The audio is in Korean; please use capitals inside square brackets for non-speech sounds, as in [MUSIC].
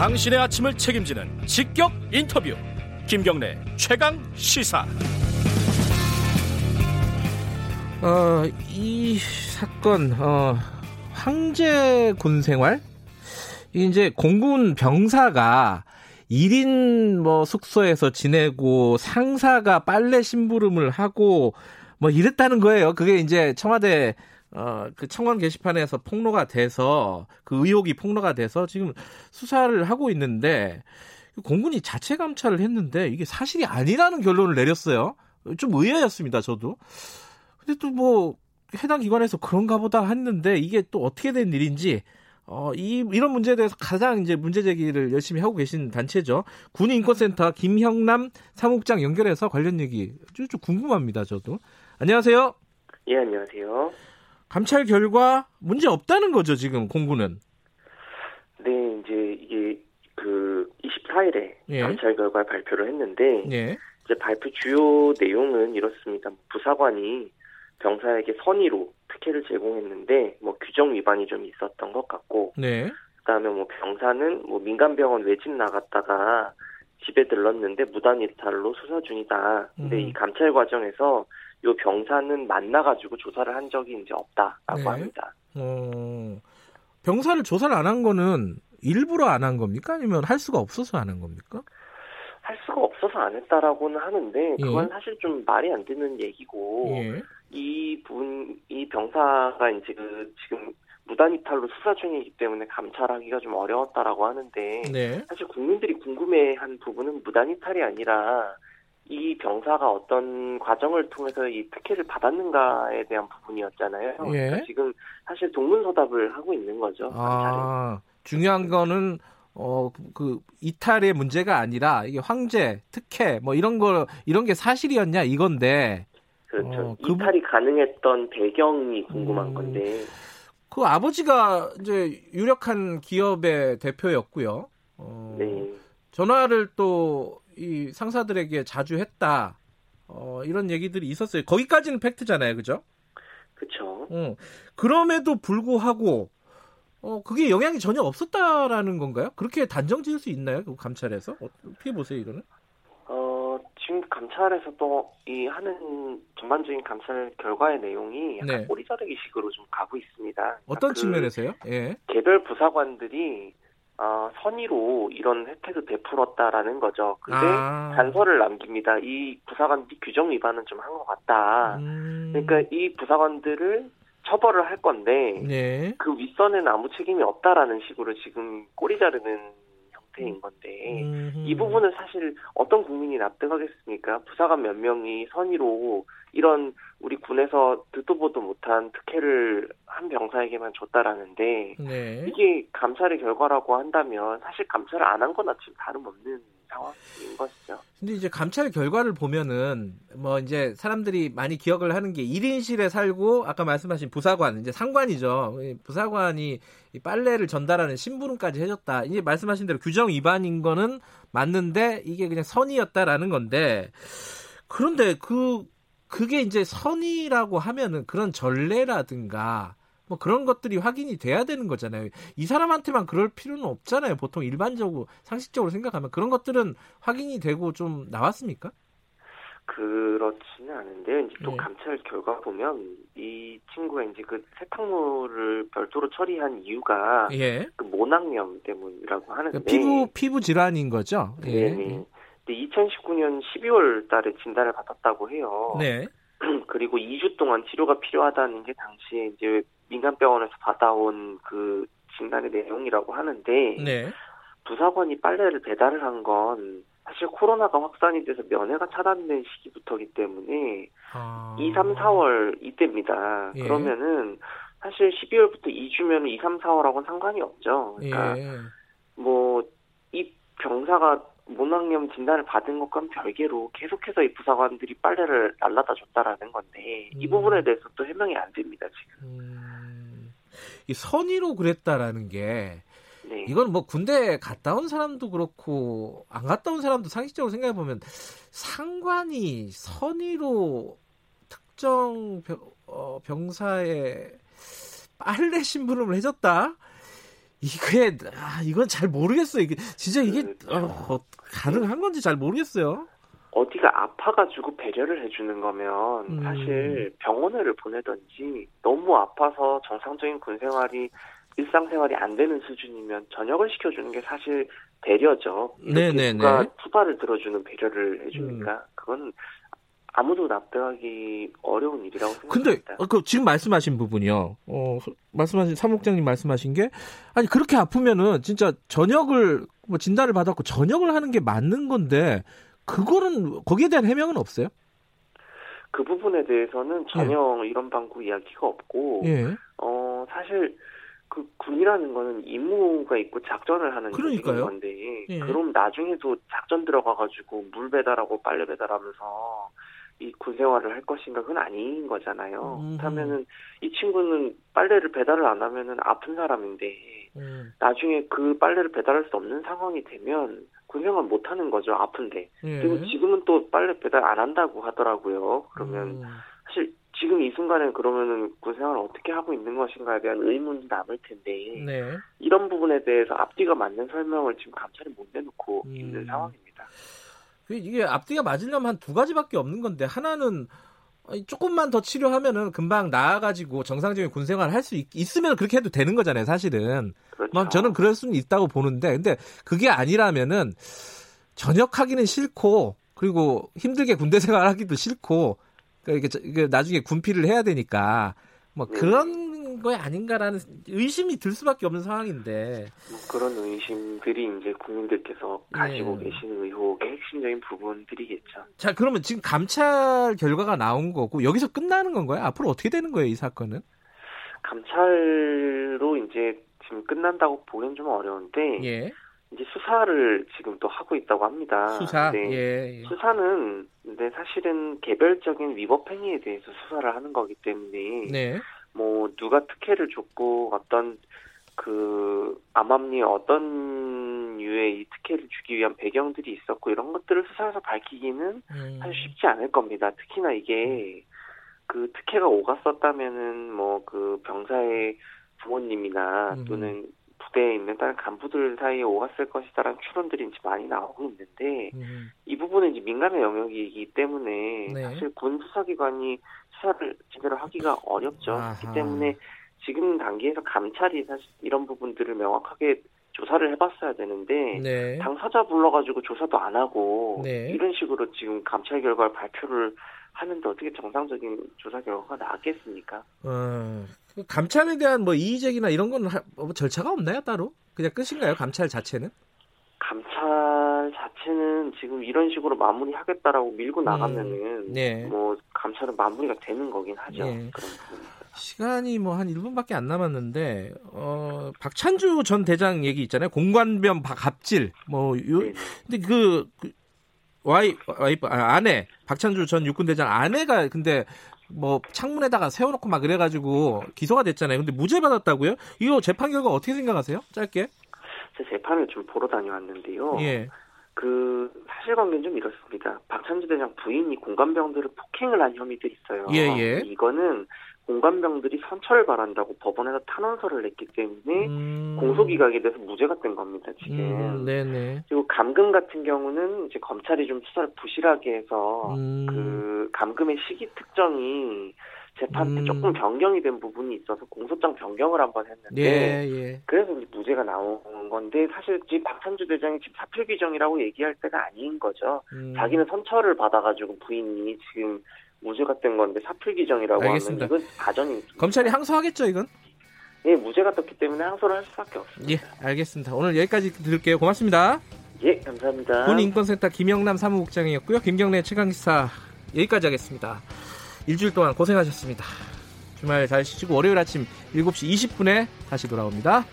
당신의 아침을 책임지는 직격 인터뷰. 김경래 최강 시사. 어, 이 사건 어, 황제 군 생활? 이제 공군 병사가 1인 뭐 숙소에서 지내고 상사가 빨래 심부름을 하고 뭐 이랬다는 거예요. 그게 이제 청와대 어, 그 청원 게시판에서 폭로가 돼서 그 의혹이 폭로가 돼서 지금 수사를 하고 있는데 공군이 자체 감찰을 했는데 이게 사실이 아니라는 결론을 내렸어요. 좀 의아했습니다, 저도. 근데 또 뭐 해당 기관에서 그런가 보다 했는데 이게 또 어떻게 된 일인지 어, 이, 이런 문제에 대해서 가장 이제 문제 제기를 열심히 하고 계신 단체죠. 군인권센터 김형남 사무국장 연결해서 관련 얘기 좀, 좀 궁금합니다, 저도. 안녕하세요. 예, 안녕하세요. 감찰 결과 문제 없다는 거죠, 지금 공군은. 네, 이제 이게 그 24일에 예. 감찰 결과 발표를 했는데 예. 이제 발표 주요 내용은 이렇습니다. 부사관이 병사에게 선의로 특혜를 제공했는데 뭐 규정 위반이 좀 있었던 것 같고 네. 그다음에 뭐 병사는 뭐 민간 병원 외집 나갔다가 집에 들렀는데 무단 이탈로 수사 중이다. 근데 음. 이 감찰 과정에서 요 병사는 만나가지고 조사를 한 적이 이제 없다라고 네. 합니다. 어, 병사를 조사를 안 한 거는 일부러 안 한 겁니까? 아니면 할 수가 없어서 안 한 겁니까? 할 수가 없어서 안 했다라고는 하는데 그건 예. 사실 좀 말이 안 되는 얘기고 예. 이 분, 이 병사가 이제 그 지금 무단 이탈로 수사 중이기 때문에 감찰하기가 좀 어려웠다라고 하는데 네. 사실 국민들이 궁금해한 부분은 무단 이탈이 아니라 이 병사가 어떤 과정을 통해서 이 특혜를 받았는가에 대한 부분이었잖아요. 예. 그러니까 지금 사실 동문서답을 하고 있는 거죠. 아, 중요한 거는 어, 그- 그 이탈의 문제가 아니라 이게 황제, 특혜 뭐 이런 거 이런 게 사실이었냐 이건데 그렇죠. 어, 그 부- 이탈이 가능했던 배경이 궁금한 음. 건데. 그 아버지가 이제 유력한 기업의 대표였고요. 어, 네. 전화를 또 이 상사들에게 자주 했다. 어, 이런 얘기들이 있었어요. 거기까지는 팩트잖아요. 그죠? 그렇죠. 어, 그럼에도 불구하고 어, 그게 영향이 전혀 없었다라는 건가요? 그렇게 단정 지을 수 있나요? 그 감찰에서? 어떻게 보세요, 이거는? 어, 지금 감찰에서 또 이 하는 전반적인 감찰 결과의 내용이 약간 네. 꼬리자르기 식으로 좀 가고 있습니다. 어떤 그 측면에서요? 예. 개별 부사관들이 어, 선의로 이런 혜택을 베풀었다라는 거죠. 근데 아. 단서를 남깁니다. 이 부사관들이 규정 위반은 좀 한 것 같다. 음, 그러니까 이 부사관들을 처벌을 할 건데 네. 그 윗선에는 아무 책임이 없다라는 식으로 지금 꼬리 자르는 형태인 건데 음, 이 부분은 사실 어떤 국민이 납득하겠습니까? 부사관 몇 명이 선의로 이런 우리 군에서 듣도 보도 못한 특혜를 한 병사에게만 줬다라는데 네. 이게 감찰의 결과라고 한다면 사실 감찰을 안한 거나 지금 다름없는 상황인 것이죠. 근데 이제 감찰 결과를 보면은 뭐 이제 사람들이 많이 기억을 하는 게 1인실에 살고 아까 말씀하신 부사관 이제 상관이죠. 이 부사관이 이 빨래를 전달하는 심부름까지 해줬다. 이제 말씀하신 대로 규정 위반인 거는 맞는데 이게 그냥 선의였다라는 건데 그런데 그 그게 이제 선의라고 하면은 그런 전례라든가 뭐 그런 것들이 확인이 돼야 되는 거잖아요. 이 사람한테만 그럴 필요는 없잖아요. 보통 일반적으로 상식적으로 생각하면 그런 것들은 확인이 되고 좀 나왔습니까? 그렇지는 않은데 이제 또 네. 감찰 결과 보면 이 친구가 이제 그 세탁물을 별도로 처리한 이유가 예. 그 모낭염 때문이라고 하는데 피부 피부 질환인 거죠. 예. 네. 근데 2019년 12월 달에 진단을 받았다고 해요. 네. [CLEARS THROAT] 그리고 2주 동안 치료가 필요하다는 게 당시에 이제 민간병원에서 받아온 그 진단의 내용이라고 하는데 네. 부사관이 빨래를 배달을 한 건 사실 코로나가 확산이 돼서 면회가 차단된 시기부터기 때문에 아. 2, 3, 4월 이때입니다. 예. 그러면은 사실 12월부터 2주면 2, 3, 4월하고는 상관이 없죠. 그러니까 예. 뭐이 병사가 모낭염 진단을 받은 것과는 별개로 계속해서 이 부사관들이 빨래를 날라다 줬다라는 건데 이 음. 부분에 대해서 또 해명이 안 됩니다 지금. 음, 이 선의로 그랬다라는 게 네. 이건 뭐 군대 갔다 온 사람도 그렇고 안 갔다 온 사람도 상식적으로 생각해 보면 상관이 선의로 특정 병, 어, 병사의 빨래 심부름을 해줬다. 이게 아, 이건 잘 모르겠어요. 이게 진짜 이게 그렇죠. 어, 가능한 건지 잘 모르겠어요. 어디가 아파가지고 배려를 해주는 거면 음. 사실 병원을 보내든지 너무 아파서 정상적인 군 생활이 일상생활이 안 되는 수준이면 전역을 시켜주는 게 사실 배려죠. 네네네. 누가 투바를 들어주는 배려를 해주니까 음. 그건 아무도 납득하기 어려운 일이라고 생각합니다. 근데 그 지금 말씀하신 부분이요. 어, 말씀하신 사무국장님 말씀하신 게 아니 그렇게 아프면은 진짜 전역을 뭐 진단을 받았고 전역을 하는 게 맞는 건데 그거는 거기에 대한 해명은 없어요? 그 부분에 대해서는 전혀 예. 이런 방구 이야기가 없고 예. 어 사실 그 군이라는 거는 임무가 있고 작전을 하는 그러니까요. 건데 예. 그럼 나중에도 작전 들어가가지고 물 배달하고 빨래 배달하면서 이 군 생활을 할 것인가 그건 아닌 거잖아요. 음. 그렇다면은 이 친구는 빨래를 배달을 안 하면은 아픈 사람인데 음. 나중에 그 빨래를 배달할 수 없는 상황이 되면 군 생활 못 하는 거죠. 아픈데. 예. 그리고 지금은 또 빨래 배달 안 한다고 하더라고요. 그러면 음. 사실 지금 이 순간에 그러면은 군 생활을 어떻게 하고 있는 것인가에 대한 의문이 남을 텐데 네. 이런 부분에 대해서 앞뒤가 맞는 설명을 지금 감찰이 못 내놓고 음. 있는 상황입니다. 그 이게 앞뒤가 맞으려면 한 두 가지밖에 없는 건데 하나는 조금만 더 치료하면은 금방 나아가지고 정상적인 군 생활을 할 수 있으면 그렇게 해도 되는 거잖아요, 사실은. 그렇죠. 뭐 저는 그럴 수는 있다고 보는데, 근데 그게 아니라면은 전역하기는 싫고, 그리고 힘들게 군대 생활하기도 싫고, 그러니까 이게 나중에 군피를 해야 되니까, 뭐 네. 그런 거에 아닌가라는 의심이 들 수밖에 없는 상황인데 뭐 그런 의심들이 이제 국민들께서 가지고 네. 계신 의혹의 핵심적인 부분들이겠죠. 자 그러면 지금 감찰 결과가 나온 거고 여기서 끝나는 건가요? 앞으로 어떻게 되는 거예요 이 사건은? 감찰로 이제 지금 끝난다고 보기는 좀 어려운데 예. 이제 수사를 지금 또 하고 있다고 합니다. 수사. 네. 예, 예. 수사는 근데 사실은 개별적인 위법 행위에 대해서 수사를 하는 거기 때문에 네. 뭐 누가 특혜를 줬고 어떤 그 암암리에 어떤 유의 이 특혜를 주기 위한 배경들이 있었고 이런 것들을 수사에서 밝히기는 음. 사실 쉽지 않을 겁니다. 특히나 이게 그 특혜가 오갔었다면은 뭐 그 병사의 부모님이나 음. 또는 부대에 있는 다른 간부들 사이에 오갔을 것이다라는 추론들이 이제 많이 나오고 있는데 음. 이 부분은 이제 민감한 영역이기 때문에 네. 사실 군 수사기관이 수사를 제대로 하기가 어렵죠. 아하. 그렇기 때문에 지금 단계에서 감찰이 사실 이런 부분들을 명확하게 조사를 해봤어야 되는데 네. 당사자 불러가지고 조사도 안 하고 네. 이런 식으로 지금 감찰 결과를 발표를 하는데 어떻게 정상적인 조사 결과가 나왔겠습니까? 어, 그 감찰에 대한 뭐 이의제기나 이런 건 뭐 절차가 없나요 따로? 그냥 끝인가요 감찰 자체는? 감찰 자체는 지금 이런 식으로 마무리하겠다라고 밀고 음, 나가면은 음, 네. 뭐 감찰은 마무리가 되는 거긴 하죠. 네. 시간이 뭐 한 1분밖에 안 남았는데 어 박찬주 전 대장 얘기 있잖아요. 공관변 갑질 뭐 요, 네네. 근데 그, 그 와이 와이프 아, 아내 박찬주 전 육군 대장 아내가 근데 뭐 창문에다가 세워놓고 막 그래가지고 기소가 됐잖아요. 근데 무죄 받았다고요? 이거 재판 결과 어떻게 생각하세요? 짧게? 제 재판을 좀 보러 다녀왔는데요. 예. 그 사실관계는 좀 이렇습니다. 박찬주 대장 부인이 공관병들을 폭행을 한 혐의들이 있어요. 예, 예. 이거는 공관병들이 선처를 바란다고 법원에서 탄원서를 냈기 때문에 음... 공소기각에 대해서 무죄가 된 겁니다 지금. 음, 네네. 그리고 감금 같은 경우는 이제 검찰이 좀 수사를 부실하게 해서 음... 그 감금의 시기 특정이 재판 때 음. 조금 변경이 된 부분이 있어서 공소장 변경을 한번 했는데 예, 예. 그래서 이제 무죄가 나온 건데 사실 지금 박찬주 대장이 지금 사표 규정이라고 얘기할 때가 아닌 거죠. 음. 자기는 선처를 받아가지고 부인이 지금 무죄가 된 건데 사표 규정이라고 알겠습니다. 하면 이건 가전이 검찰이 항소하겠죠 이건? 예, 무죄가 떴기 때문에 항소를 할 수밖에 없습니다. 예, 알겠습니다. 오늘 여기까지 들을게요. 고맙습니다. 예, 감사합니다. 군인권센터 김영남 사무국장이었고요. 김경래 최강기사 여기까지 하겠습니다. 일주일 동안 고생하셨습니다. 주말 잘 쉬시고 월요일 아침 7시 20분에 다시 돌아옵니다.